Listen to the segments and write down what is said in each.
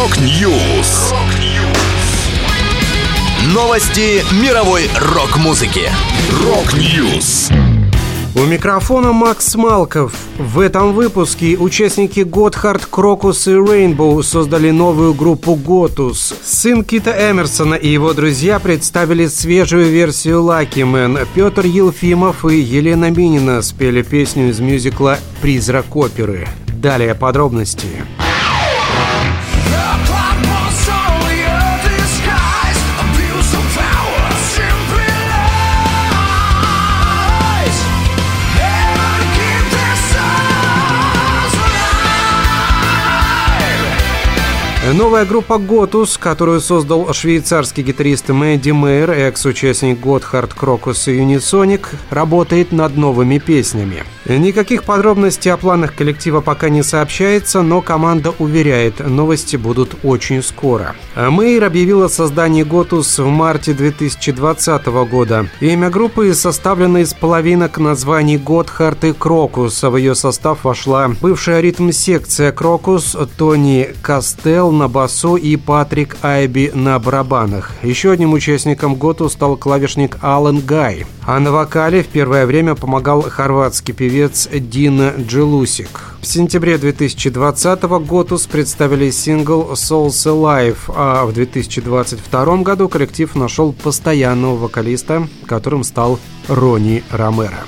Rock News. Новости мировой рок-музыки. Rock News. У микрофона Макс Малков. В этом выпуске участники Gotthard, Krokus и Rainbow создали новую группу Gotus. Сын Кита Эмерсона и его друзья представили свежую версию Lucky Man. Петр Елфимов и Елена Минина спели песню из мюзикла «Призрак оперы». Далее подробности. Новая группа «Gotus», которую создал швейцарский гитарист Мэнди Мэйр, экс-участник Gotthard, Krokus и Unisonic, работает над новыми песнями. Никаких подробностей о планах коллектива пока не сообщается, но команда уверяет, новости будут очень скоро. Мэйр объявил о создании «Gotus» в марте 2020 года. Имя группы составлено из половинок названий «Gotthard» и «Krokus», в ее состав вошла бывшая ритм-секция «Krokus», Тони Кастел на басу и Патрик Айби на барабанах. Еще одним участником Gotus стал клавишник Алан Гай. А на вокале в первое время помогал хорватский певец Дина Джелусик. В сентябре 2020 Готус представили сингл Souls Alive, а в 2022 году коллектив нашел постоянного вокалиста, которым стал Ронни Ромеро.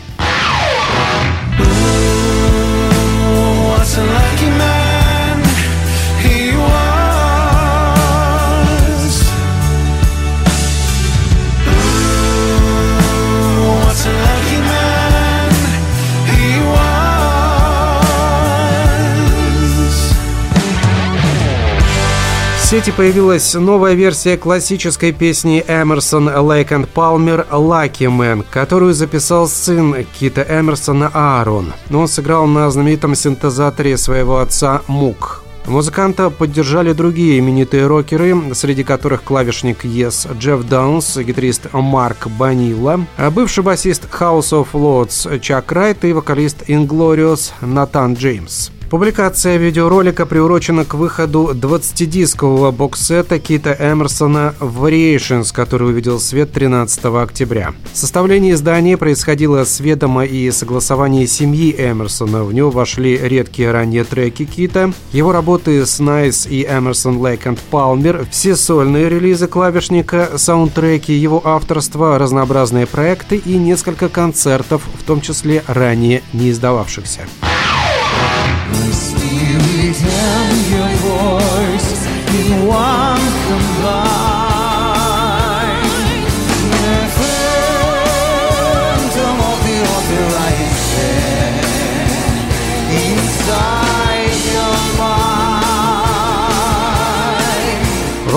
Сети появилась новая версия классической песни Эмерсон Лейк энд Палмер «Lucky Man», которую записал сын Кита Эмерсона Аарон. Он сыграл на знаменитом синтезаторе своего отца Мук. Музыканта поддержали другие именитые рокеры, среди которых клавишник Yes Джефф Даунс, гитарист Марк Банила, бывший басист House of Lords Чак Райт и вокалист Inglorious Натан Джеймс. Публикация видеоролика приурочена к выходу 20-дискового боксета Кита Эмерсона Variations, который увидел свет 13 октября. Составление издания происходило с ведома и согласования семьи Эмерсона. В него вошли редкие ранние треки Кита, его работы с Nice и Эмерсон Lake and Palmer, все сольные релизы клавишника, саундтреки его авторства, разнообразные проекты и несколько концертов, в том числе ранее не издававшихся.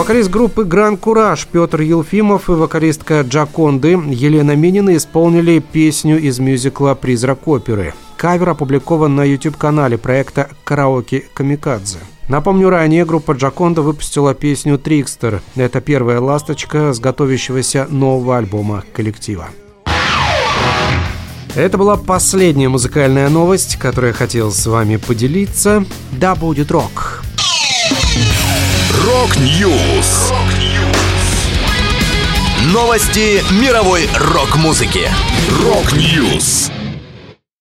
Вокалист группы «Гран Кураж» Петр Елфимов и вокалистка Джаконды Елена Минина исполнили песню из мюзикла «Призрак оперы». Кавер опубликован на YouTube-канале проекта «Караоке Камикадзе». Напомню, ранее группа Джаконда выпустила песню «Трикстер». Это первая ласточка с готовящегося нового альбома коллектива. Это была последняя музыкальная новость, которую я хотел с вами поделиться. Да будет рок! Rock News. Новости мировой рок-музыки. Rock News.